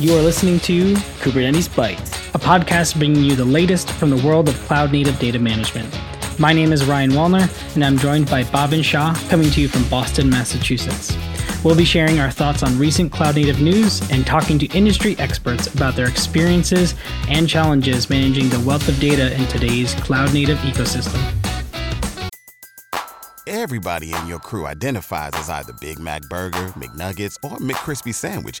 You are listening to Kubernetes Bytes, a podcast bringing you the latest from the world of cloud native data management. My name is Ryan Wallner, and I'm joined by Bhavin Shah, coming to you from Boston, Massachusetts. We'll be sharing our thoughts on recent cloud native news and talking to industry experts about their experiences and challenges managing the wealth of data in today's cloud native ecosystem. Everybody in your crew identifies as either Big Mac Burger, McNuggets, or McCrispy Sandwich,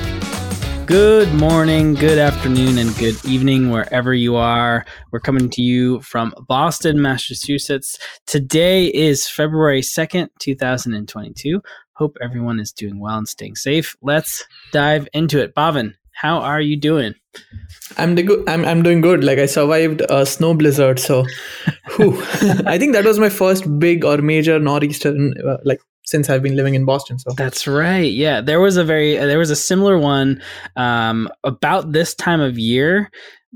Good morning, good afternoon, and good evening, wherever you are. We're coming to you from Boston, Massachusetts. Today is February 2nd, 2022. Hope everyone is doing well and staying safe. Let's dive into it. Bhavin, how are you doing? I'm. I'm I'm doing good. Like I survived a snow blizzard, so. I think that was my first big or major nor'easter, uh, like since I've been living in Boston. So that's right. Yeah, there was a very there was a similar one um, about this time of year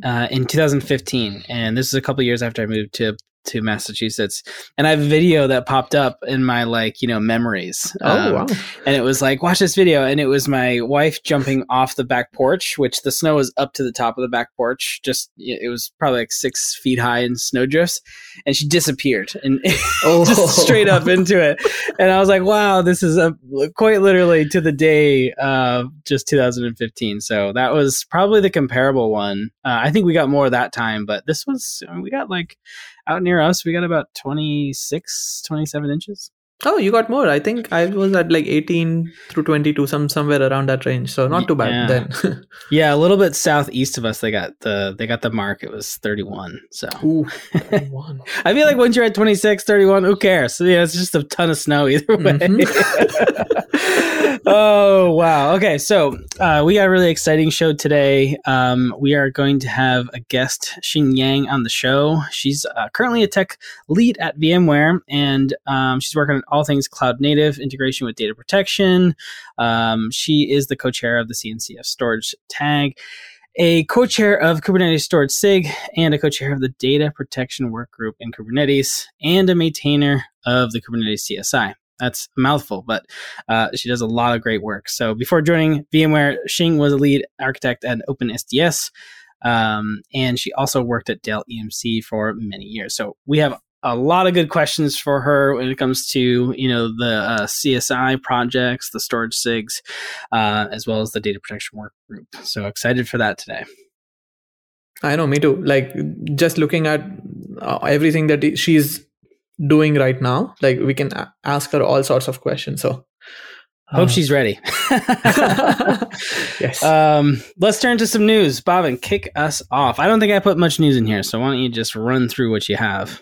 uh, in 2015, and this is a couple years after I moved to to Massachusetts, and I have a video that popped up in my like you know memories. Oh um, wow! And it was like watch this video, and it was my wife jumping off the back porch, which the snow was up to the top of the back porch. Just it was probably like six feet high in snowdrifts, and she disappeared and oh. just straight up into it. And I was like, wow, this is a, quite literally to the day of just 2015. So that was probably the comparable one. Uh, I think we got more that time, but this was we got like out near us, we got about 26, 27 inches. Oh, you got more. I think I was at like 18 through 22, some somewhere around that range. So not too bad yeah. then. yeah, a little bit southeast of us, they got the they got the mark. It was 31. So Ooh, 31. I feel like once you're at 26, 31, who cares? So, yeah, it's just a ton of snow either way. Mm-hmm. oh wow. Okay, so uh, we got a really exciting show today. Um, we are going to have a guest, Xing Yang, on the show. She's uh, currently a tech lead at VMware, and um, she's working on all things cloud native integration with data protection. Um, she is the co-chair of the CNCF Storage Tag, a co-chair of Kubernetes Storage SIG, and a co-chair of the Data Protection Work Group in Kubernetes, and a maintainer of the Kubernetes CSI. That's a mouthful, but uh, she does a lot of great work. So before joining VMware, Xing was a lead architect at OpenSDS. Um, and she also worked at Dell EMC for many years. So we have a lot of good questions for her when it comes to you know the uh, CSI projects, the storage SIGs, uh, as well as the data protection work group. So excited for that today. I know, me too. Like just looking at uh, everything that she's doing right now, like we can ask her all sorts of questions. So Hope uh, she's ready. yes. Um, let's turn to some news. Bhavin kick us off. I don't think I put much news in here, so why don't you just run through what you have?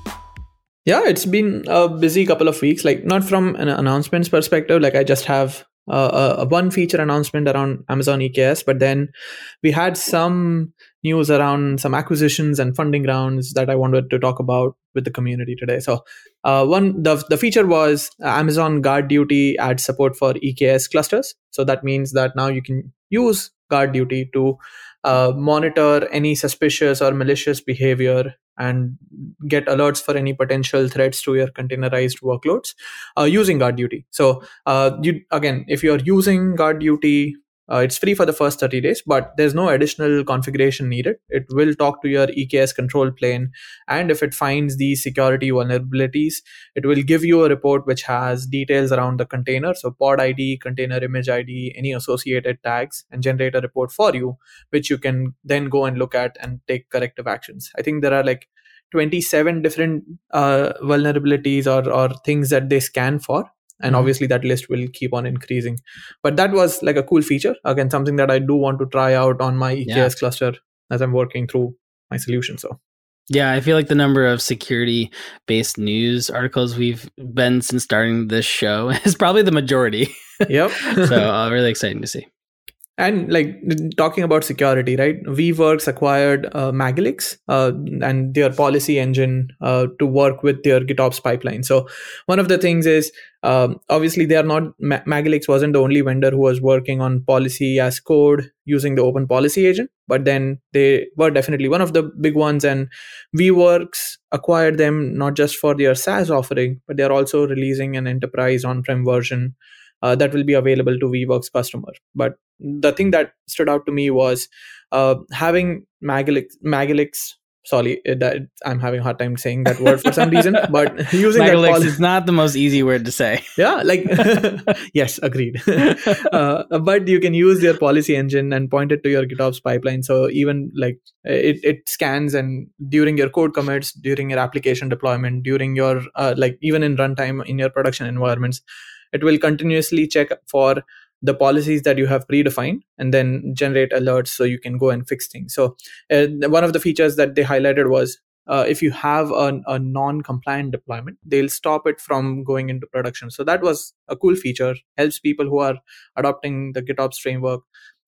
Yeah, it's been a busy couple of weeks. Like, not from an announcements perspective, like, I just have uh, a, one feature announcement around Amazon EKS, but then we had some news around some acquisitions and funding rounds that I wanted to talk about with the community today. So, uh, one the the feature was Amazon Guard Duty adds support for EKS clusters. So that means that now you can use Guard Duty to uh, monitor any suspicious or malicious behavior and get alerts for any potential threats to your containerized workloads uh, using guard duty. So uh, you again if you're using guard duty uh, it's free for the first 30 days, but there's no additional configuration needed. It will talk to your EKS control plane, and if it finds these security vulnerabilities, it will give you a report which has details around the container, so pod ID, container image ID, any associated tags, and generate a report for you, which you can then go and look at and take corrective actions. I think there are like 27 different uh, vulnerabilities or, or things that they scan for and mm-hmm. obviously that list will keep on increasing but that was like a cool feature again something that i do want to try out on my eks yeah. cluster as i'm working through my solution so yeah, I feel like the number of security based news articles we've been since starting this show is probably the majority. Yep. so uh, really exciting to see and like talking about security right? Weaveworks acquired uh, Magalix uh, and their policy engine uh, to work with their gitops pipeline. So one of the things is um, obviously they are not Ma- Magalix wasn't the only vendor who was working on policy as code using the open policy agent but then they were definitely one of the big ones and weaveworks acquired them not just for their saas offering but they're also releasing an enterprise on-prem version uh, that will be available to weaveworks customer. But the thing that stood out to me was uh, having Magalix, Magalix sorry uh, that i'm having a hard time saying that word for some reason but using Magalix that poli- is not the most easy word to say. Yeah like yes agreed. Uh, but you can use your policy engine and point it to your gitops pipeline. So even like it, it scans and during your code commits during your application deployment during your uh, like even in runtime in your production environments it will continuously check for the policies that you have predefined and then generate alerts so you can go and fix things. So uh, one of the features that they highlighted was uh, if you have a, a non-compliant deployment they'll stop it from going into production. So that was a cool feature. Helps people who are adopting the gitops framework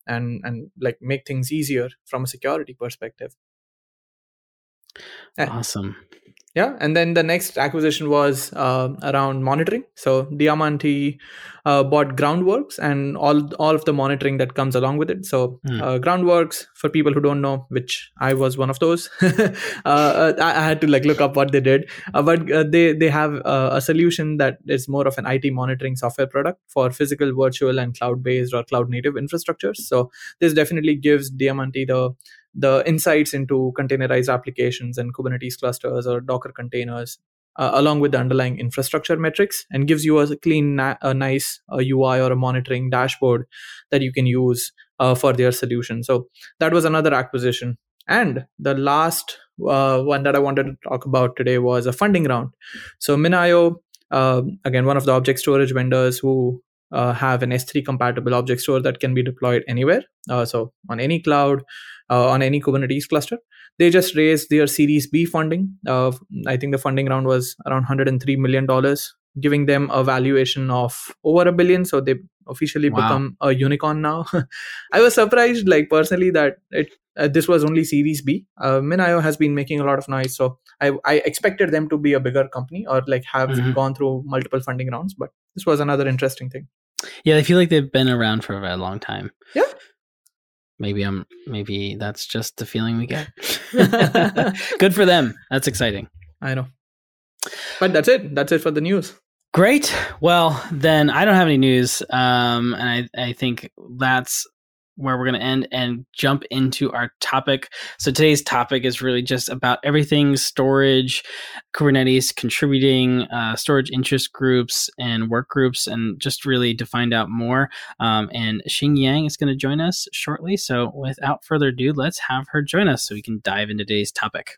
and and like make things easier from a security perspective. Awesome yeah and then the next acquisition was uh, around monitoring. So Diamanti uh, bought groundworks and all all of the monitoring that comes along with it. So mm. uh, groundworks for people who don't know which i was one of those uh, I, I, had to like look up what they did. Uh, but uh, they they have a solution that is more of an it monitoring software product for physical virtual and cloud based or cloud native infrastructures. So this definitely gives Diamanti the the insights into containerized applications and Kubernetes clusters or Docker containers, uh, along with the underlying infrastructure metrics, and gives you a clean, na- a nice uh, UI or a monitoring dashboard that you can use uh, for their solution. So that was another acquisition. And the last uh, one that I wanted to talk about today was a funding round. So MinIO, um, again, one of the object storage vendors who uh, have an S3 compatible object store that can be deployed anywhere. Uh, so on any cloud, uh, on any Kubernetes cluster. They just raised their Series B funding. Uh, I think the funding round was around 103 million dollars, giving them a valuation of over a billion. So they officially wow. become a unicorn now. I was surprised, like personally, that it uh, this was only Series B. Uh, MinIO has been making a lot of noise, so I, I expected them to be a bigger company or like have mm-hmm. gone through multiple funding rounds. But this was another interesting thing. Yeah, I feel like they've been around for a very long time. Yeah, maybe I'm maybe that's just the feeling we get. Good for them. That's exciting. I know. But that's it. That's it for the news. Great. Well, then I don't have any news. Um, and I, I think that's where we're going to end and jump into our topic. So today's topic is really just about everything storage, Kubernetes contributing, uh, storage interest groups and work groups, and just really to find out more. Um, and Xing Yang is going to join us shortly. So without further ado, let's have her join us so we can dive into today's topic.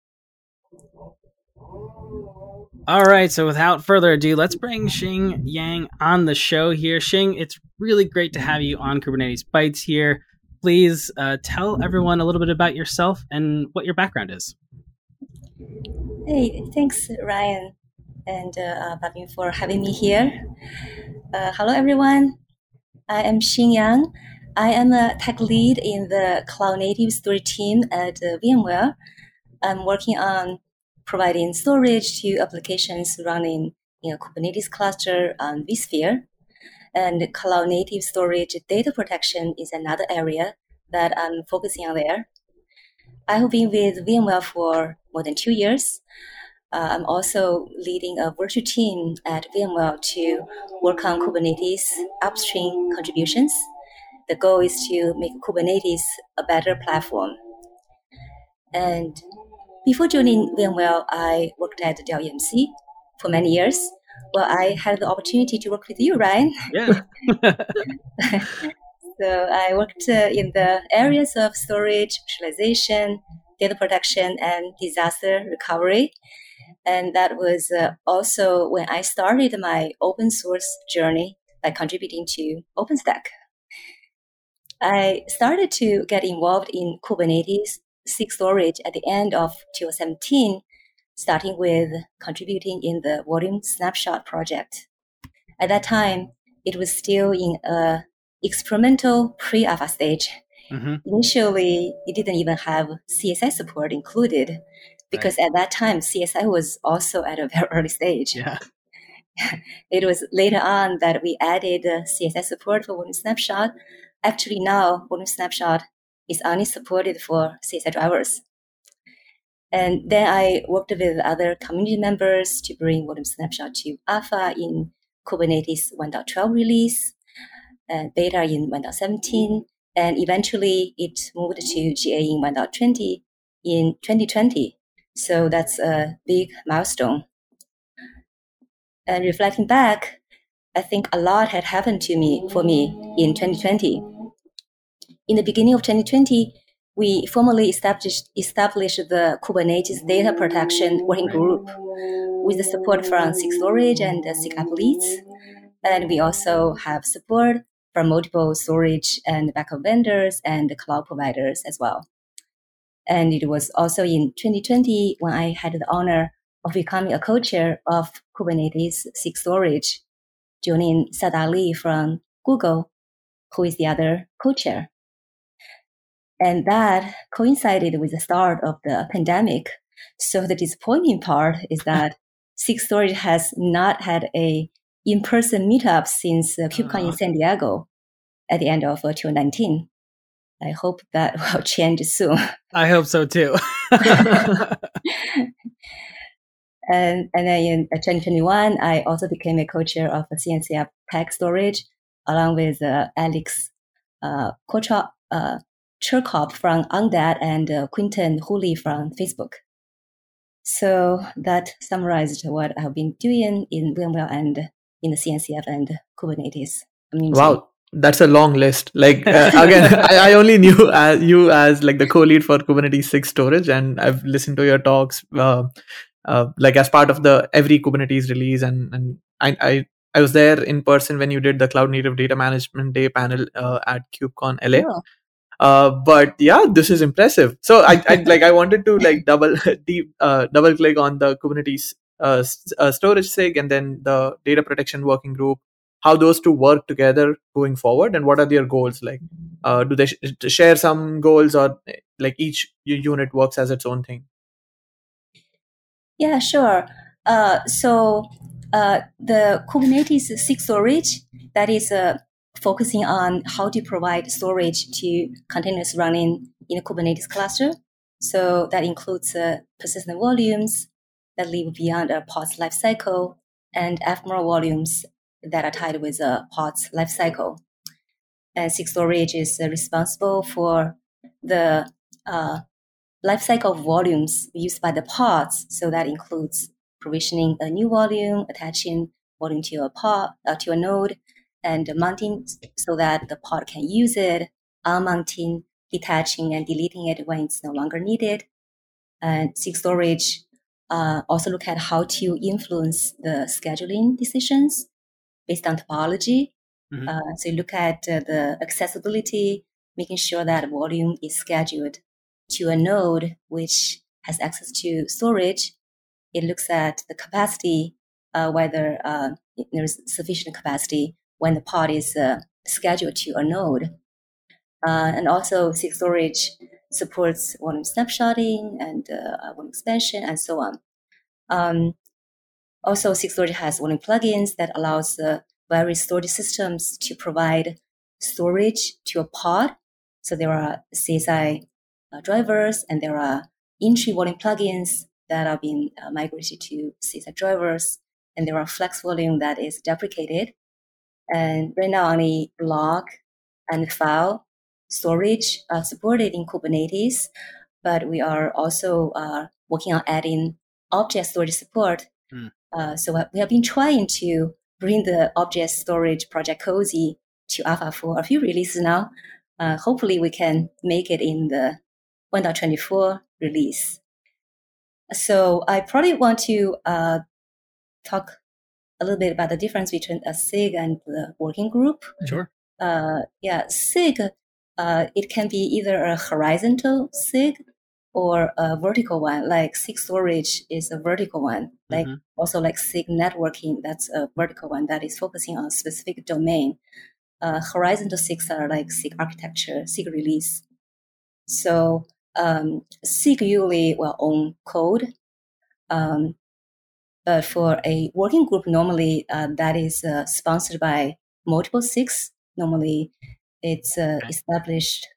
All right, so without further ado, let's bring Xing Yang on the show here. Xing, it's really great to have you on Kubernetes Bytes here. Please uh, tell everyone a little bit about yourself and what your background is. Hey, thanks, Ryan and uh, Bhavin, for having me here. Uh, hello, everyone. I am Xing Yang. I am a tech lead in the cloud native storage team at uh, VMware. I'm working on providing storage to applications running in a Kubernetes cluster on vSphere. And cloud native storage data protection is another area that I'm focusing on there. I have been with VMware for more than two years. uh, I'm also leading a virtual team at VMware to work on Kubernetes upstream contributions. The goal is to make Kubernetes a better platform. And before joining VMware, I worked at Dell EMC for many years. Well, I had the opportunity to work with you, Ryan. Yeah. so I worked uh, in the areas of storage, virtualization, data protection, and disaster recovery. And that was uh, also when I started my open source journey by contributing to OpenStack. I started to get involved in Kubernetes SIG storage at the end of 2017, starting with contributing in the volume snapshot project. At that time, it was still in a experimental pre-alpha stage. Mm-hmm. Initially, it didn't even have CSI support included because right. at that time CSI was also at a very early stage. Yeah. it was later on that we added uh, CSI support for volume snapshot. Actually, now volume snapshot is only supported for CSI drivers. And then I worked with other community members to bring volume snapshot to alpha in Kubernetes 1.12 release, and beta in 1.17, and eventually it moved to GA in 1.20 in 2020. So that's a big milestone. And reflecting back, I think a lot had happened to me for me in 2020 in the beginning of 2020, we formally established, established the Kubernetes Data Protection Working Group with the support from SIG Storage and uh, SIG App Leads. And we also have support from multiple storage and backup vendors and cloud providers as well. And it was also in 2020 when I had the honor of becoming a co-chair of Kubernetes SIG Storage, joining Saad Ali from Google, who is the other co-chair. And that coincided with the start of the pandemic. So the disappointing part is that SIG Storage has not had a in-person meetup since uh, KubeCon in San Diego at the end of uh, 2019. I hope that will change soon. I hope so too. and and then in 2021, I also became a co-chair of CNCF TAG Storage, along with uh, Alex uh, Kochop, uh, Chircop from Ondat and uh, Quinton Hooley from Facebook. So that summarized what I've been doing in VMware and in the CNCF and Kubernetes community. Wow, that's a long list. Like uh, again, I, I, only knew as, you as like the co-lead for Kubernetes SIG storage, and I've listened to your talks, uh, uh, like as part of the every Kubernetes release, and and I, I I was there in person when you did the Cloud Native Data Management Day panel uh, at KubeCon LA. Oh. Uh, but yeah, this is impressive. So I, I like I wanted to like double deep uh, double click on the Kubernetes uh, uh, storage SIG and then the data protection working group. How those two work together going forward, and what are their goals? Like, uh, do they sh- share some goals, or like each unit works as its own thing? Yeah, sure. Uh, so uh, the Kubernetes SIG storage that is a focusing on how to provide storage to containers running in a Kubernetes cluster. So that includes uh, persistent volumes that live beyond a pod's lifecycle and ephemeral volumes that are tied with a pod's lifecycle. And SIG storage is uh, responsible for the uh, lifecycle of volumes used by the pods. So that includes provisioning a new volume, attaching volume to a pod, uh, to a node, and mounting so that the pod can use it, unmounting, detaching, and deleting it when it's no longer needed. And SIG storage uh, also look at how to influence the scheduling decisions based on topology. Mm-hmm. Uh, so you look at uh, the accessibility, making sure that volume is scheduled to a node which has access to storage. It looks at the capacity, uh, whether uh, there's sufficient capacity when the pod is uh, scheduled to a node. Uh, and also, SIG storage supports volume snapshotting and uh, volume expansion and so on. Um, also, SIG storage has volume plugins that allows uh, various storage systems to provide storage to a pod. So there are CSI uh, drivers and there are in-tree volume plugins that are being uh, migrated to CSI drivers, and there are flex volume that is deprecated. And right now, only block and file storage are supported in Kubernetes, but we are also uh, working on adding object storage support. Mm. Uh, so we have been trying to bring the object storage project COSI to Alpha for a few releases now. Uh, hopefully, we can make it in the 1.24 release. So I probably want to uh, talk a little bit about the difference between a SIG and the working group. Sure. Uh, yeah, SIG, uh, it can be either a horizontal SIG or a vertical one, like SIG storage is a vertical one. Like mm-hmm. also like SIG networking, that's a vertical one that is focusing on a specific domain. Uh, horizontal SIGs are like SIG architecture, SIG release. So um, SIG usually will own code. Um, but for a working group, normally uh, that is uh, sponsored by multiple SIGs. Normally, it's uh, established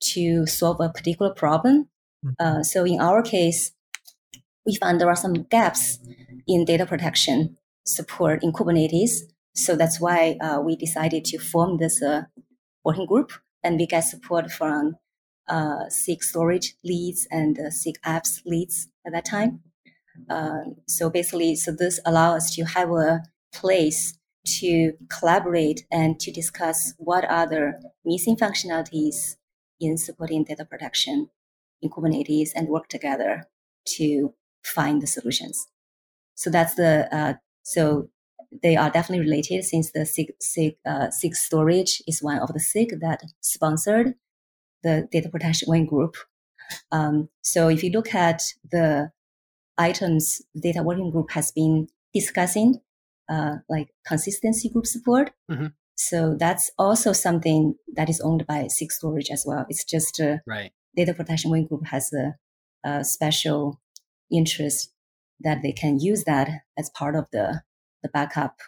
to solve a particular problem. Mm-hmm. Uh, so in our case, we found there are some gaps in data protection support in Kubernetes. So that's why uh, we decided to form this uh, working group, and we get support from uh, SIG storage leads and uh, SIG apps leads at that time. Uh, so basically, so this allows us to have a place to collaborate and to discuss what the missing functionalities in supporting data protection in Kubernetes and work together to find the solutions. So that's the uh, so they are definitely related since the SIG, SIG, uh, SIG storage is one of the SIG that sponsored the data protection working group. Um, so if you look at the items data working group has been discussing, uh, like consistency group support. Mm-hmm. So that's also something that is owned by SIG Storage as well. It's just uh, right. data protection working group has a, a, special interest that they can use that as part of the the backup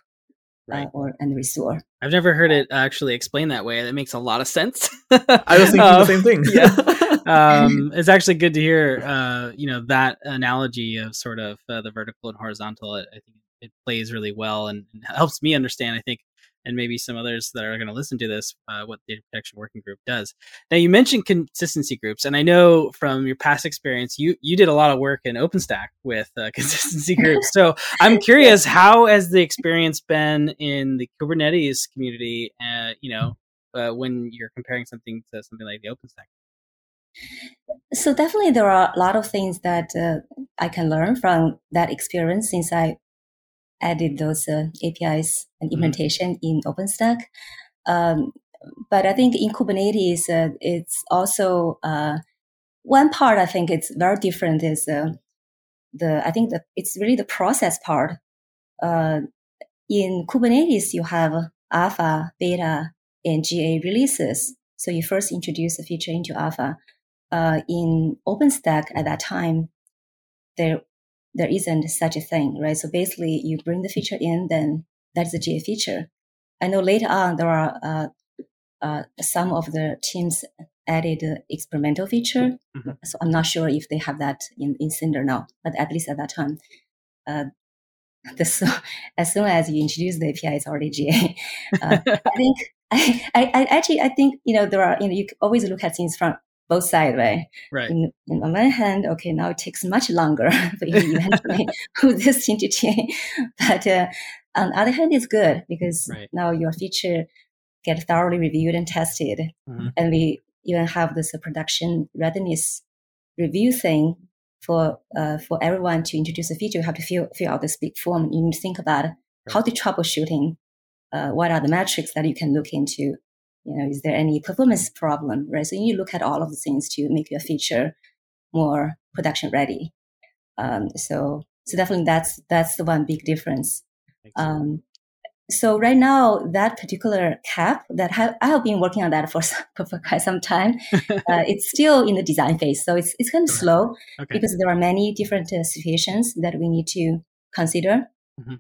right. uh, or and restore. I've never heard it actually explained that way. That makes a lot of sense. I was thinking uh, the same thing. yeah, um, it's actually good to hear. Uh, you know that analogy of sort of uh, the vertical and horizontal. I think it plays really well and, and helps me understand. I think and maybe some others that are going to listen to this, uh, what the data protection working group does. Now, you mentioned consistency groups, and I know from your past experience, you you did a lot of work in OpenStack with uh, consistency groups. So I'm curious, how has the experience been in the Kubernetes community? Uh, you know, uh, when you're comparing something to something like the OpenStack. So definitely, there are a lot of things that uh, I can learn from that experience since I added those uh, APIs and mm-hmm. implementation mm-hmm. in OpenStack. Um, but I think in Kubernetes, uh, it's also uh, one part. I think it's very different. Is uh, the I think that it's really the process part. Uh, in Kubernetes, you have alpha, beta, and GA releases. So you first introduce a feature into alpha. Uh, in OpenStack at that time, there there isn't such a thing, right? So basically, you bring the feature in, then that's a GA feature. I know later on there are uh, uh, some of the teams added experimental feature. Mm-hmm. So I'm not sure if they have that in, in Cinder now, but at least at that time, uh, the, as soon as you introduce the API, it's already GA. Uh, I think I, I, I, actually I think you know there are you know you always look at things from both sides, right? Right. In, in, on one hand, okay, now it takes much longer for you eventually put this chain. But uh, on the other hand, it's good because right. now your feature get thoroughly reviewed and tested. Mm-hmm. And we even have this uh, production readiness review thing for uh, for everyone to introduce a feature. You have to fill, fill out this big form. You need to think about right. how to troubleshooting. Uh, what are the metrics that you can look into? You know, is there any performance problem, right? So you look at all of the things to make your feature more production ready. Um, so, so definitely that's, that's the one big difference. Um, so right now, that particular KEP that ha- I have been working on that for, for quite some time, uh, it's still in the design phase. So it's, it's kind of slow okay. because there are many different uh, situations that we need to consider. Mm-hmm.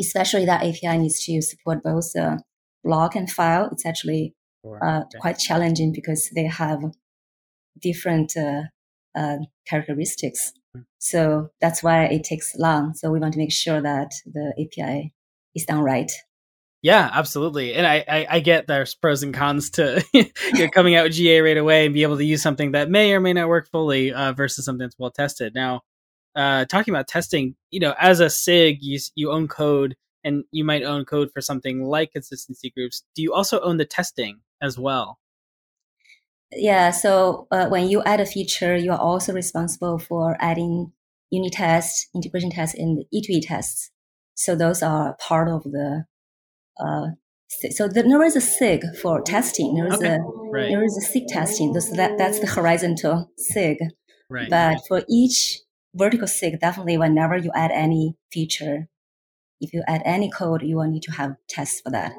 Especially that API needs to support both uh, block and file, it's actually uh, quite challenging because they have different uh, uh, characteristics. So that's why it takes long. So we want to make sure that the API is done right. Yeah, absolutely. And I, I, I get there's pros and cons to you're coming out with GA right away and be able to use something that may or may not work fully uh, versus something that's well tested. Now, uh, talking about testing, you know, as a SIG, you, you own code and you might own code for something like consistency groups. Do you also own the testing as well? Yeah. So uh, when you add a feature, you are also responsible for adding unit tests, integration tests, and E2E tests. So those are part of the uh, so the, there is a SIG for testing. There is okay. a right. there is a SIG testing. So that that's the horizontal SIG. Right. But for each vertical SIG, definitely whenever you add any feature, if you add any code, you will need to have tests for that.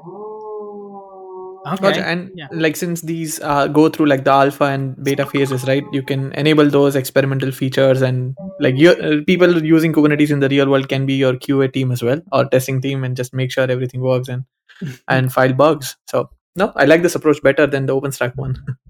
Okay. Gotcha. And yeah. like since these uh, go through like the alpha and beta phases, right? You can enable those experimental features, and like your uh, people using Kubernetes in the real world can be your QA team as well or testing team, and just make sure everything works and and file bugs. So no, I like this approach better than the OpenStack one.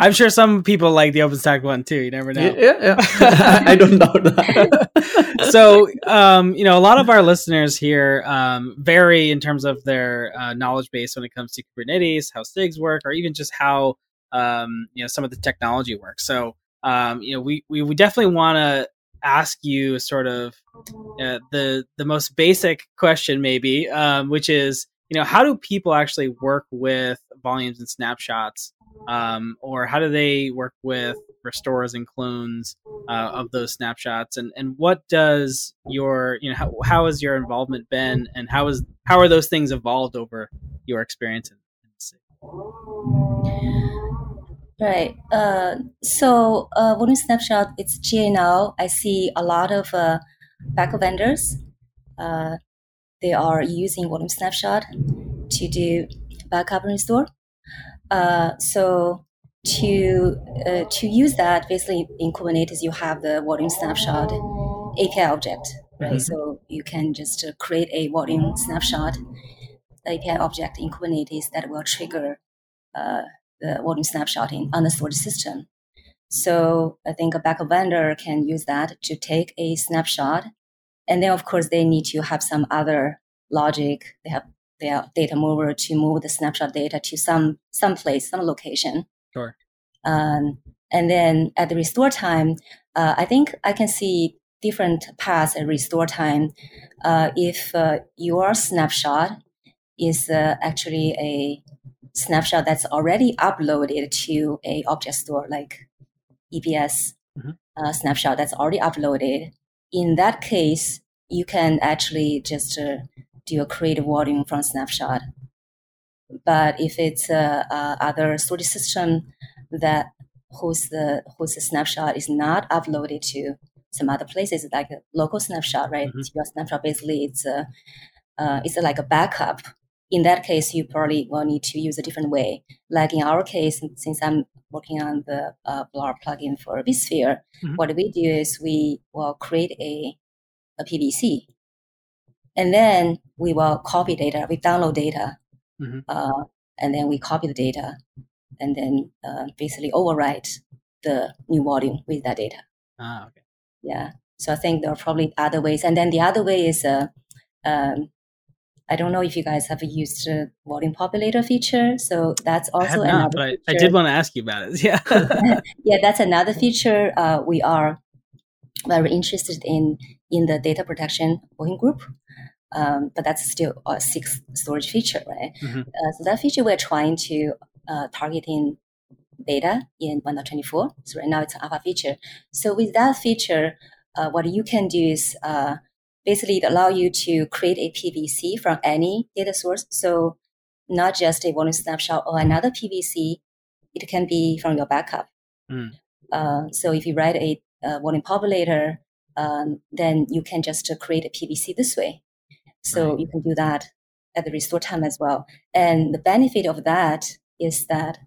I'm sure some people like the OpenStack one too. You never know. Yeah, yeah. I don't doubt that. so, um, you know, a lot of our listeners here um, vary in terms of their uh, knowledge base when it comes to Kubernetes, how SIGs work, or even just how um, you know some of the technology works. So, um, you know, we we, we definitely want to ask you sort of uh, the the most basic question, maybe, um, which is you know how do people actually work with volumes and snapshots um, or how do they work with restores and clones uh, of those snapshots and and what does your you know how, how has your involvement been and how is how are those things evolved over your experience in, Right. Uh, so uh, volume snapshot, it's GA now. I see a lot of uh, backup vendors. Uh, they are using volume snapshot to do backup and restore. Uh, so to uh, to use that, basically in Kubernetes, you have the volume snapshot API object, right? Mm-hmm. So you can just uh, create a volume snapshot API object in Kubernetes that will trigger uh, the volume snapshot in on the storage system. So I think a backup vendor can use that to take a snapshot, and then of course they need to have some other logic. They have their data mover to move the snapshot data to some some place, some location. Sure. Um, and then at the restore time, uh, I think I can see different paths at restore time. Uh, if uh, your snapshot is uh, actually a snapshot that's already uploaded to a object store like EBS mm-hmm. Uh, snapshot that's already uploaded, in that case, you can actually just uh, do a create volume from snapshot. But if it's a, a other storage system that whose the whose snapshot is not uploaded to some other places, like a local snapshot, right? Mm-hmm. Your snapshot basically it's a uh, it's a, like a backup. In that case, you probably will need to use a different way. Like in our case, since I'm working on the uh, Velero plugin for vSphere, mm-hmm. what we do is we will create a a PVC and then we will copy data, we download data, mm-hmm. uh, and then we copy the data, and then uh, basically overwrite the new volume with that data. Ah, okay. Yeah. So I think there are probably other ways. And then the other way is, uh, um, I don't know if you guys have used the volume populator feature. So that's also I another. But I, I, did want to ask you about it. Yeah. yeah, that's another feature uh, we are very interested in in the data protection working group. Um, but that's still a SIG storage feature, right? Mm-hmm. Uh, so that feature we're trying to uh, target in data in 1.24. So right now it's an alpha feature. So with that feature, uh, what you can do is uh, it allow you to create a PVC from any data source. So not just a volume snapshot or another PVC. It can be from your backup. Mm. Uh, so if you write a, a volume populator, um, then you can just create a PVC this way. So right. you can do that at the restore time as well. And the benefit of that is that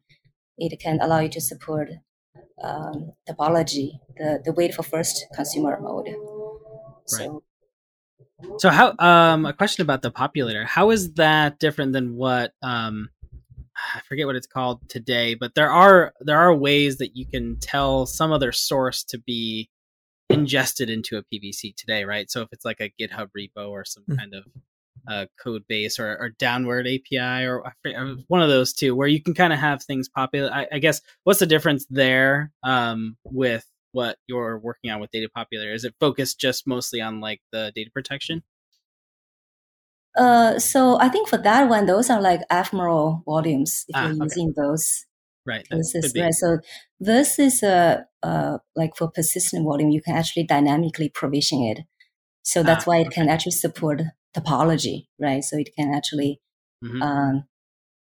it can allow you to support um, topology, the, the wait for first consumer mode. Right. so how um, a question about the populator? How is that different than what um, I forget what it's called today, but there are there are ways that you can tell some other source to be ingested into a PVC today, right? So if it's like a GitHub repo or some Mm. kind of uh, code base or, or downward API or I uh, one of those two, where you can kind of have things populate. I, I guess what's the difference there um, with what you're working on with Data Populator? Is it focused just mostly on like the data protection? Uh, so I think for that one, those are like ephemeral volumes if Ah, you're okay. using those. Right. is right. So this is a uh, like for persistent volume, you can actually dynamically provision it. So that's Ah, why it okay. can actually support topology, right? So it can actually Mhm. um,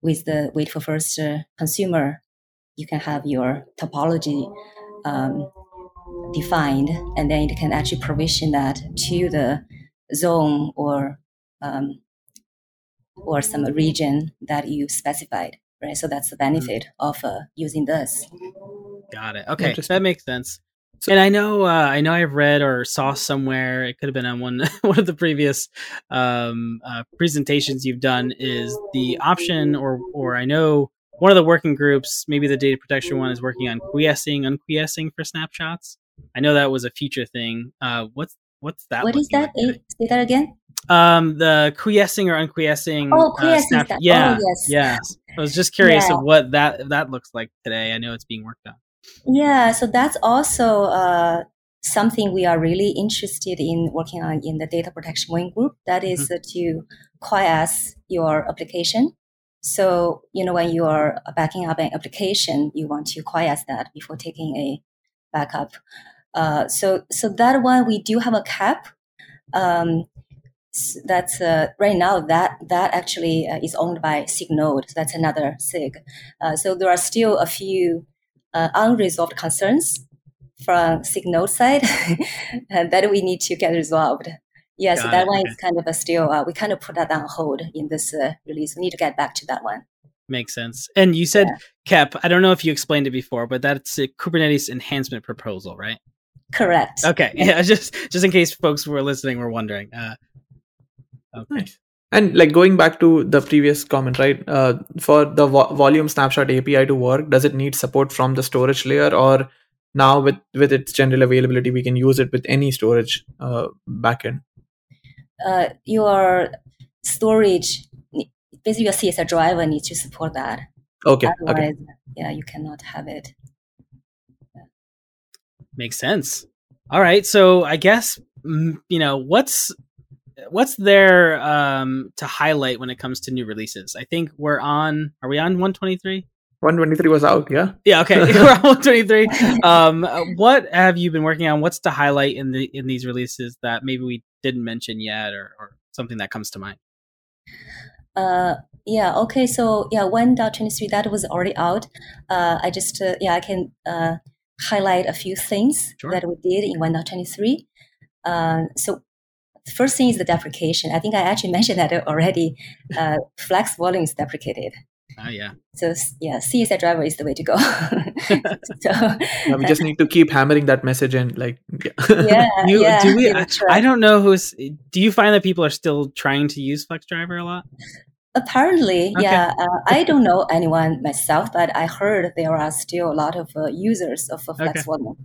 with the wait for first uh, consumer, you can have your topology um, defined, and then it can actually provision that to the zone or um, or some region that you specified, right? So that's the benefit of uh, using this. Got it. Okay, that makes sense. So- and I know, uh, I know, I've read or saw somewhere. It could have been on one one of the previous um, uh, presentations you've done. Is the option, or or I know one of the working groups, maybe the data protection one, is working on quiescing, unquiescing for snapshots. I know that was a future thing. Uh, what's what's that? what is that? like? Say that again. Um, the quiescing or unquiescing. Oh, uh, quiescing snap- stuff. Oh, Yeah, yes. yes. I was just curious Yeah. of what that that looks like today. I know it's being worked on. Yeah, so that's also uh, something we are really interested in working on in the data protection working group. That is uh, to quiesce your application. So, you know, when you are backing up an application, you want to quiesce that before taking a backup. Uh, so, so that one we do have a KEP. Um, s- that's uh, right now that that actually uh, is owned by SIG Node. So that's another SIG. Uh, so there are still a few uh, unresolved concerns from SIG Node side that we need to get resolved. Yeah, so that it, one is kind of a still, uh, we kind of put that on hold in this uh, release. We need to get back to that one. Makes sense. And you said KEP. I don't know if you explained it before, but that's a Kubernetes enhancement proposal, right? Correct. Okay. Yeah, just just in case folks were listening were wondering. Uh, okay. Nice. And like going back to the previous comment, right? Uh, for the vo- volume snapshot API to work, does it need support from the storage layer, or now with with its general availability, we can use it with any storage uh, backend? Uh, your storage, ne- basically your CSI driver needs to support that. Okay, okay. Otherwise, yeah, you cannot have it. Makes sense. All right. So I guess mm, you know what's what's there um, to highlight when it comes to new releases. I think we're on. Are we on 123? 123 was out, yeah. Yeah. Okay. we're on 123. Um, what have you been working on? What's to highlight in the in these releases that maybe we didn't mention yet, or, or something that comes to mind? Uh, yeah, okay. So yeah, 1.23 that was already out. Uh, I just uh, yeah, I can uh, highlight a few things Sure. that we did in 1.23. Uh, so the first thing is the deprecation. I think I actually mentioned that already. Uh, flex volume is deprecated. Oh yeah. So s- yeah, CSI driver is the way to go. so Yeah, we just need to keep hammering that message in. Like, yeah. yeah, You, yeah, do we? give it I, a try. I don't know who's. Do you find that people are still trying to use FlexDriver a lot? Apparently, Okay. yeah. Uh, I don't know anyone myself, but I heard there are still a lot of uh, users of uh, Flex Okay. Volume.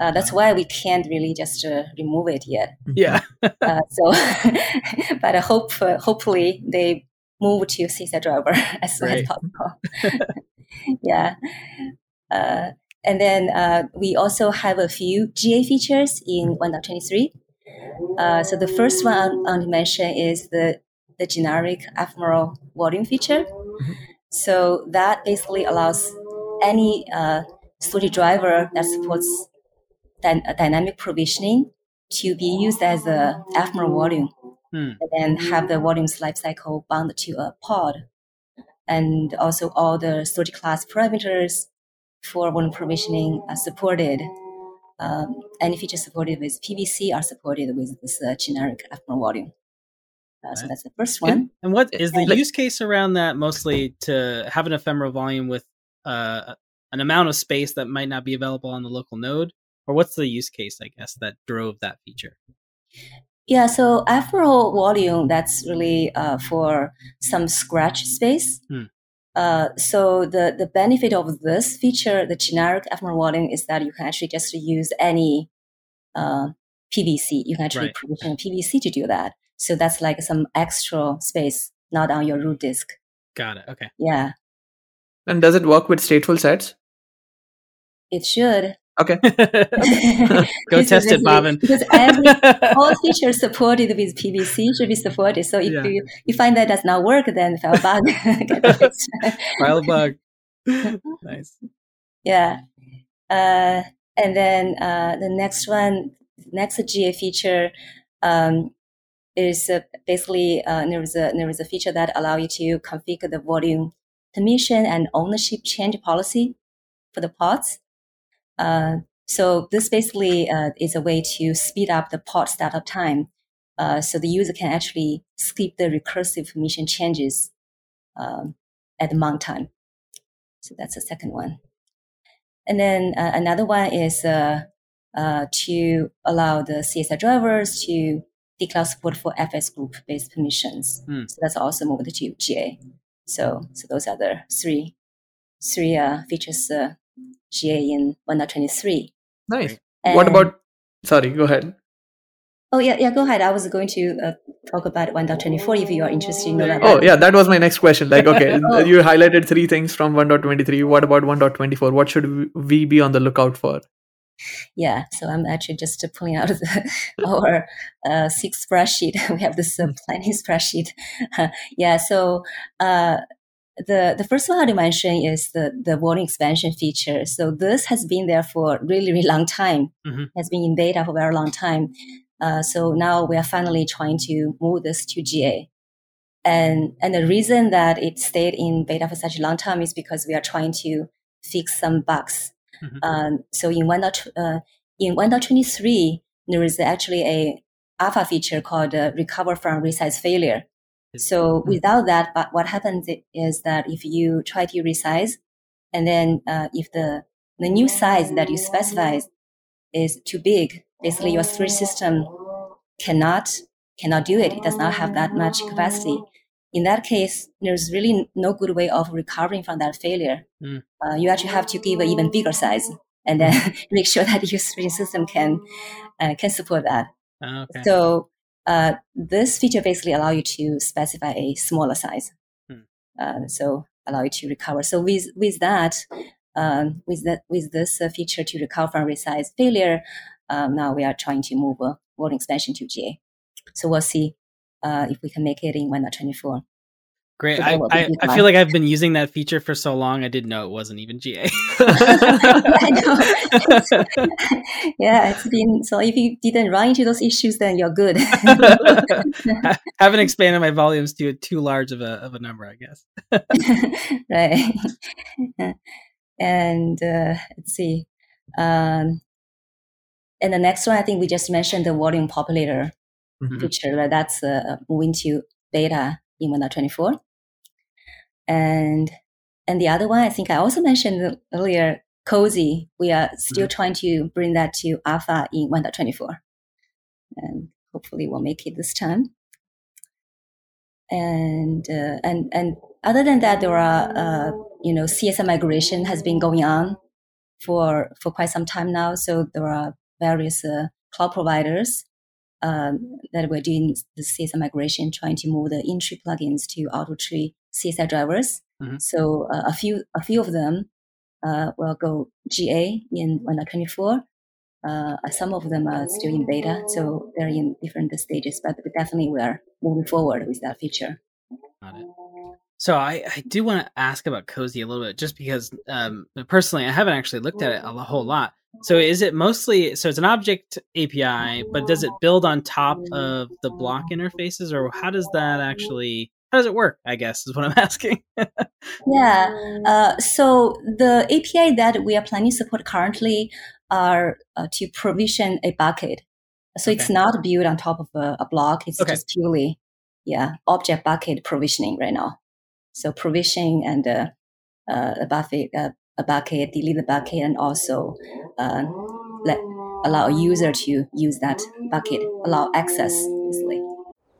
Uh, that's why we can't really just uh, remove it yet. Yeah. Uh, so, but I hope uh, hopefully they move to CSI driver as soon as possible. yeah. Uh, and then uh, we also have a few GA features in 1.23. Uh, so the first one I want to mention is the, the generic ephemeral volume feature. So that basically allows any uh, storage driver that supports dy- dynamic provisioning to be used as a ephemeral volume Hmm. and then have the volumes lifecycle bound to a pod. And also all the storage class parameters for volume provisioning are supported. Um, any features supported with PVC are supported with this uh, generic ephemeral volume. Uh, so that's the first one. and what is the Like- use case around that mostly to have an ephemeral volume with uh, an amount of space that might not be available on the local node? Or what's the use case, I guess, that drove that feature? Yeah, so ephemeral volume, that's really uh, for some scratch space. Hmm. uh, so the, the benefit of this feature, the generic ephemeral volume, is that you can actually just use any uh, PVC. You can actually Right. provision PVC to do that. So that's like some extra space, not on your root disk. Got it. Okay. Yeah, And does it work with stateful sets? it should. Okay. Go test it, Bhavin. Because every all features supported with PVC should be supported. So if Yeah. you, you find that does not work, then file bug. Get it fixed. File a bug. nice. yeah. Uh, and then uh, the next one, next GA feature um, is uh, basically uh, there is a there is a feature that allow you to configure the volume permission and ownership change policy for the pods. Uh, so this basically uh, is a way to speed up the pod startup time. Uh, so the user can actually skip the recursive permission changes um, at the mount time. So that's the second one. And then uh, another one is uh, uh, to allow the CSI drivers to declare support for FS group based permissions. Hmm. So that's also moved to GA. So so those are the three three uh, features uh, GA in 1.23. Nice. And, What about? Sorry, go ahead. Oh yeah, yeah. Go ahead. I was going to uh, talk about 1.24 if you are interested in that. Oh, yeah, that was my next question. Like, okay, Oh. you highlighted three things from 1.23. What about 1.24? What should we- be on the lookout for? Yeah, so I'm actually just pulling out the, our uh, SIG spreadsheet. We have this uh, planning spreadsheet. yeah, so uh, the the first one I want to mention is the the volume expansion feature. So this has been there for a really really long time. Mhm. Has been in beta for a very long time. Uh, so now we are finally trying to move this to GA. And and the reason that it stayed in beta for such a long time is because we are trying to fix some bugs. Mhm. Um, so in one dot uh, in one dot twenty three, there is actually a alpha feature called uh, recover from resize failure. So without that, but what happens is that if you try to resize, and then uh, if the the new size that you specify is too big, basically your storage system cannot cannot do it. It does not have that much capacity. In that case, there's really no good way of recovering from that failure. Mm. Uh, you actually have to give an even bigger size, and then make sure that your storage system can uh, can support that. Oh, okay. So uh, this feature basically allow you to specify a smaller size. Hmm. Uh, so allow you to recover. So with with that, um, with that with this uh, feature to recover from resize failure, um, now we are trying to move uh, volume expansion to GA. So we'll see uh, if we can make it in 1.24. Great. I, that will be I, I feel like I've been using that feature for so long. I didn't know it wasn't even GA. I know. yeah, it's been so. If you didn't run into those issues, then you're good. I haven't expanded my volumes to too large of a of a number, I guess. right. and uh, let's see. Um, and the next one, I think we just mentioned the volume populator Mhm. feature. Right? That's uh, moving to beta in 1.24. And and the other one, I think I also mentioned earlier, COSI. We are still trying to bring that to alpha in 1.24. And hopefully we'll make it this time. And uh, and and other than that, there are uh, you know CSI migration has been going on for for quite some time now. So there are various uh, cloud providers um, that we're doing the CSI migration, trying to move the in-tree plugins to out-of-tree CSI drivers. Mhm. So uh, a few a few of them uh, will go GA in 1.24. Uh, some of them are still in beta, so they're in different stages. But definitely, we are moving forward with that feature. Got it. So I, I do want to ask about COSI a little bit, just because um, personally I haven't actually looked at it a whole lot. So is it mostly so it's an object API, but does it build on top of the block interfaces, or how does that actually how does it work? I guess is what I'm asking. Yeah. Uh, so the API that we are planning to support currently are uh, to provision a bucket. So it's not built on top of a, a block. It's Okay. just purely, yeah, object bucket provisioning right now. So provisioning and uh, uh, a bucket, uh, a bucket, delete the bucket, and also uh, let allow a user to use that bucket, allow access.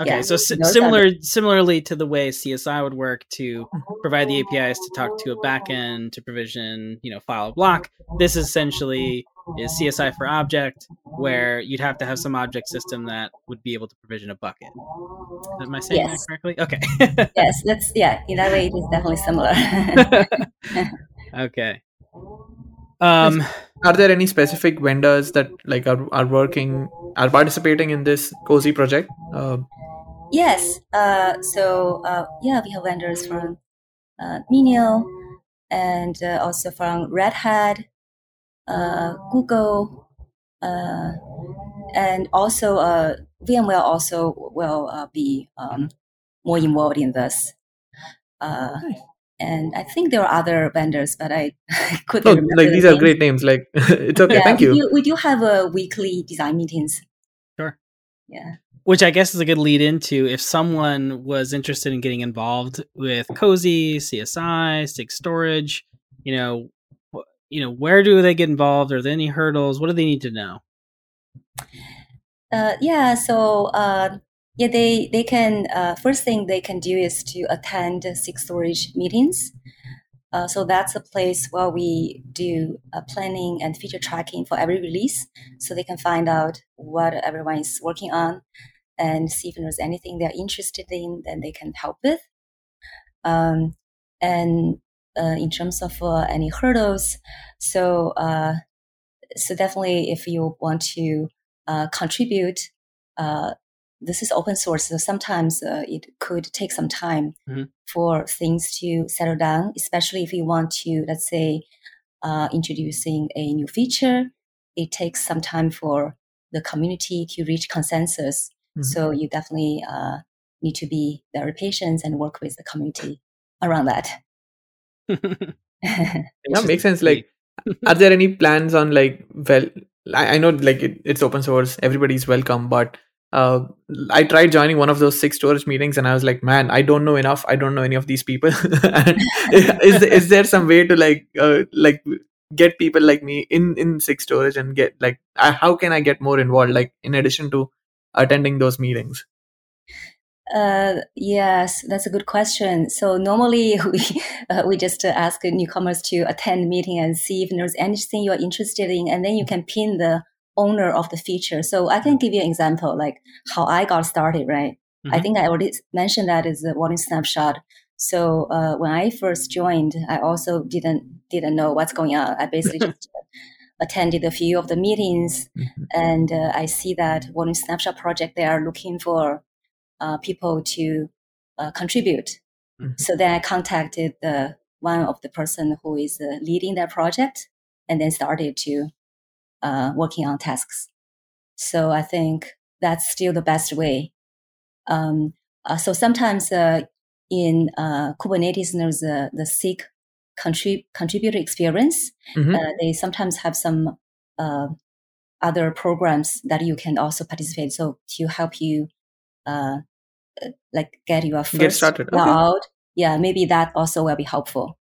Okay, Yeah, so no similar similarly to the way CSI would work to Mm-hmm. provide the APIs to talk to a backend to provision, you know, file a block. This essentially is CSI for object, where you'd have to have some object system that would be able to provision a bucket. Am I saying Yes. that correctly? Okay. Yes, that's yeah. In that way, it is definitely similar. okay. Um, Are there any specific vendors that like are, are working are participating in this COSI project? Uh, yes. Uh, so uh, yeah, we have vendors from uh, MinIO and uh, also from Red Hat, uh, Google, uh, and also uh, VMware also will uh, be um, more involved in this. Uh, and I think there are other vendors, but I couldn't no, remember. like the these are great names. Like it's okay. Yeah, Thank we you. Do, we do have a weekly design meetings. Sure. Yeah. which I guess is a good lead into if someone was interested in getting involved with COSI, CSI, Sig Storage, you know, you know, where do they get involved? Are there any hurdles? What do they need to know? Uh, yeah, so uh, yeah, they they can uh, first thing they can do is to attend SIG Storage meetings. Uh, so that's a place where we do uh, planning and feature tracking for every release, so they can find out what everyone is working on and see if there's anything they're interested in, that they can help with. Um, and uh, in terms of uh, any hurdles, so uh, so definitely if you want to contribute. This is open source, so sometimes uh, it could take some time Mhm. for things to settle down, especially if you want to, let's say, uh, introducing a new feature. It takes some time for the community to reach consensus. Mhm. So you definitely uh, need to be very patient and work with the community around that. Yeah, makes sense. Like, are there any plans on like? Well, I, I know like it, it's open source, everybody's welcome, but uh, I tried joining one of those SIG storage meetings, and I was like, man, I don't know enough. I don't know any of these people. Is is there some way to like uh, like get people like me in in SIG storage and get like uh, how can I get more involved? Like in addition to attending those meetings. Uh, yes, that's a good question. So normally we uh, we just uh, ask newcomers to attend the meeting and see if there's anything you're interested in, and then you can pin the owner of the feature. So I can give you an example, like how I got started. Right, I Mhm. think I already mentioned that is the volume snapshot. So uh, when I first joined, I also didn't didn't know what's going on. I basically just attended a few of the meetings, Mhm. and uh, I see that volume snapshot project they are looking for uh, people to uh, contribute. Mhm. So then I contacted the one of the person who is uh, leading that project, and then started to uh, working on tasks. So I think that's still the best way. Um, uh, so sometimes uh, in uh, Kubernetes, there's uh, the SIG contrib- contributor experience. Mhm. Uh, they sometimes have some uh, other programs that you can also participate. So to help you, like get your first Get started. Okay. out, yeah, maybe that also will be helpful.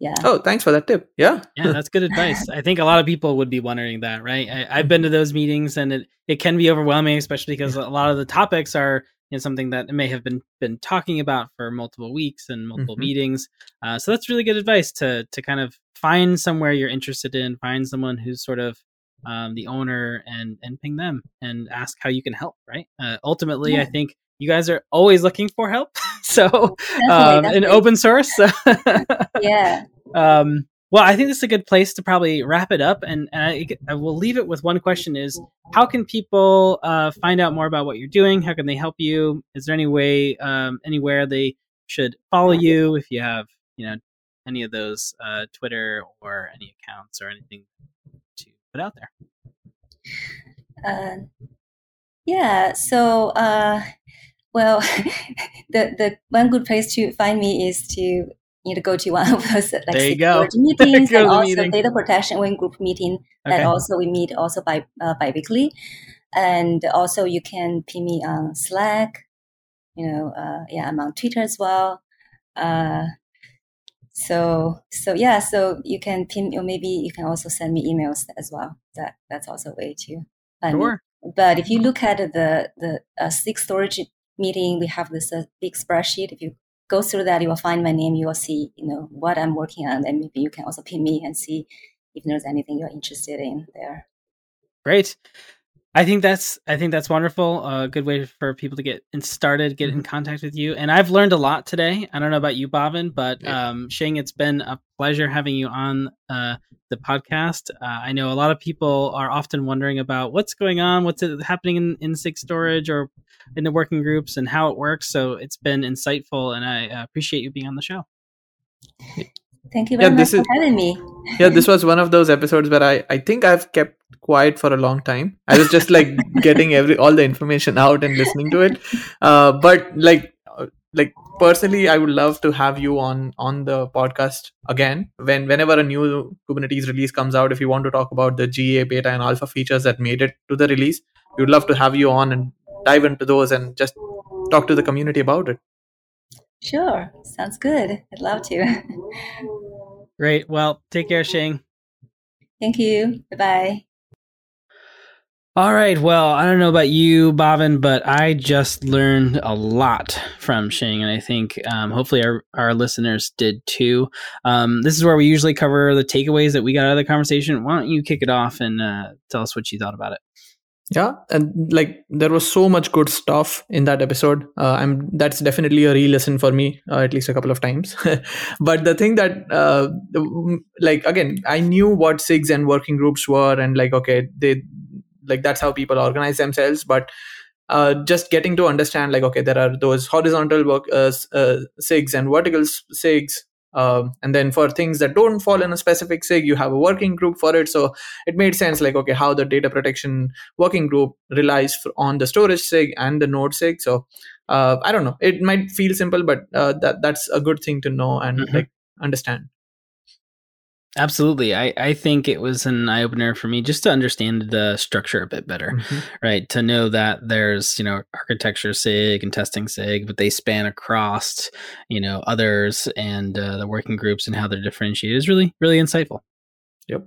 Yeah. Oh, thanks for that tip. Yeah. yeah, that's good advice. I think a lot of people would be wondering that, right? I, I've been to those meetings, and it, it can be overwhelming, especially because a lot of the topics are you know, something that may have been been talking about for multiple weeks and multiple Mhm. meetings. Uh, so that's really good advice to to kind of find somewhere you're interested in, find someone who's sort of um, the owner, and and ping them and ask how you can help. Right? Uh, ultimately, I think you guys are always looking for help. so Definitely, um, in open source. Yeah. um, well, I think this is a good place to probably wrap it up, and, and I, I will leave it with one question: Is how can people uh, find out more about what you're doing? How can they help you? Is there any way, um, anywhere they should follow you if you have, you know, any of those uh, Twitter or any accounts or anything to put out there? Uh, yeah. So uh, Well, the the one good place to find me is to you know go to one of those like There you go. meetings and the also meeting. data protection wing group meeting Okay. that also we meet also by uh, bi-weekly and also you can pin me on slack you know uh, yeah i'm on twitter as well uh, so so yeah so you can pin or maybe you can also send me emails as well that that's also a way to find me. Sure. but if you look at the the uh, SIG storage meeting we have this uh, big spreadsheet. If you go through that you will find my name. You will see you know what i'm working on and maybe you can also pin me and see if there's anything you're interested in there. Great. I think that's I think that's wonderful. A good way for people to get in started, get in contact with you. And I've learned a lot today. I don't know about you, Bhavin, but Yeah. um, Xing, it's been a pleasure having you on uh, the podcast. Uh, I know a lot of people are often wondering about what's going on, what's happening in, in SIG storage or in the working groups and how it works. So it's been insightful, and I uh, appreciate you being on the show. thank you Yeah, very much this for is- having me yeah this was one of those episodes where i i think i've kept quiet for a long time. I was just like getting every all the information out and listening to it. Uh but like uh, like personally i would love to have you on on the podcast again. When whenever a new kubernetes release comes out if you want to talk about the ga beta and alpha features that made it to the release we would love to have you on and dive into those and just talk to the community about it. Sure. Sounds good. I'd love to. Great. Well, take care, Xing. thank you. Bye-bye All right. Well, I don't know about you, Bhavin, but I just learned a lot from Xing, and I think um, hopefully our, our listeners did too. Um, this is where we usually cover the takeaways that we got out of the conversation. Why don't you kick it off and uh, tell us what you thought about it? yeah and like there was so much good stuff in that episode uh, i'm that's definitely a re-listen for me uh, at least a couple of times but the thing that uh, like again i knew what sigs and working groups were and like okay they like that's how people organize themselves. But uh, just getting to understand like okay there are those horizontal work uh, uh, sigs and vertical sigs um, and then for things that don't fall in a specific sig you have a working group for it. So it made sense like okay how the data protection working group relies f- on the storage sig and the node sig. So uh, i don't know. It might feel simple but uh, that that's a good thing to know and Mhm. like understand Absolutely. I, I think it was an eye opener for me just to understand the structure a bit better. Mhm. right to know that there's you know architecture sig and testing sig but they span across you know others and uh, the working groups and how they're differentiated is really really insightful Yep.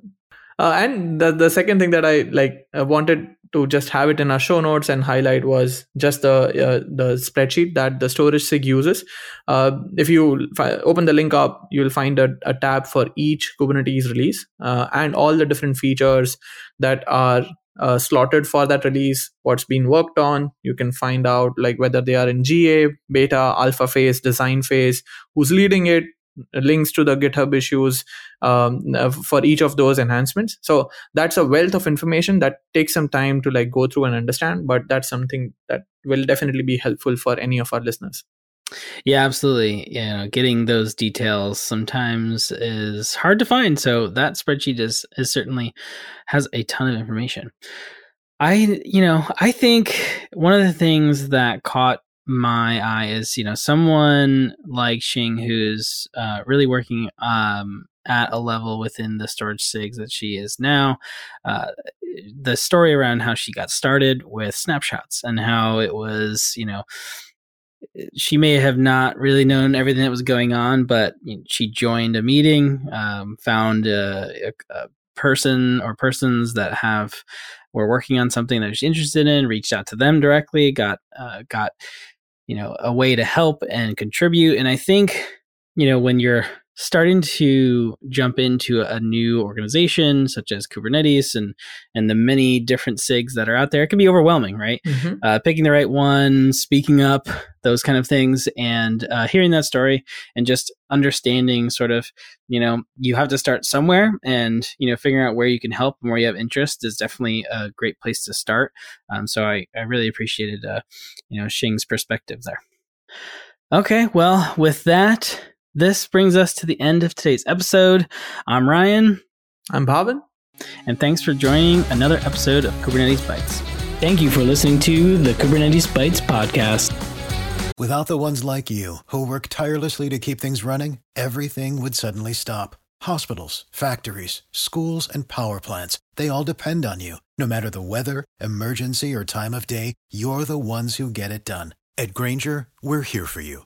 Uh, and the the second thing that I like uh, wanted to just have it in our show notes and highlight was just the uh, the spreadsheet that the storage sig uses. Uh, if you open the link up, you'll find a, a tab for each Kubernetes release uh, and all the different features that are uh, slotted for that release, what's been worked on. You can find out like whether they are in GA, beta, alpha phase, design phase, who's leading it, links to the GitHub issues um, uh, for each of those enhancements. So that's a wealth of information that takes some time to like go through and understand, but that's something that will definitely be helpful for any of our listeners. yeah absolutely you know getting those details sometimes is hard to find so that spreadsheet is is certainly has a ton of information i you know i think one of the things that caught my eye is you know someone like Xing who's uh, really working um, at a level within the storage sigs that she is now. Uh, the story around how she got started with snapshots and how it was you know she may have not really known everything that was going on, but you know, she joined a meeting, um, found a, a, a person or persons that have were working on something that she's interested in, reached out to them directly, got uh, got you know a way to help and contribute. And I think you know when you're starting to jump into a new organization such as Kubernetes and and the many different SIGs that are out there, it can be overwhelming, right? Mhm. uh, picking the right one, speaking up, those kind of things, and uh, hearing that story and just understanding sort of, you know, you have to start somewhere and, you know, figuring out where you can help and where you have interest is definitely a great place to start. Um, so I, I really appreciated, uh, you know, Xing's perspective there. Okay, well, with that, this brings us to the end of today's episode. I'm Ryan, I'm Bhavin. and thanks for joining another episode of Kubernetes Bytes. Thank you for listening to the Kubernetes Bytes podcast. Without the ones like you, who work tirelessly to keep things running, everything would suddenly stop. Hospitals, factories, schools, and power plants, they all depend on you. No matter the weather, emergency, or time of day, you're the ones who get it done. At Grainger, we're here for you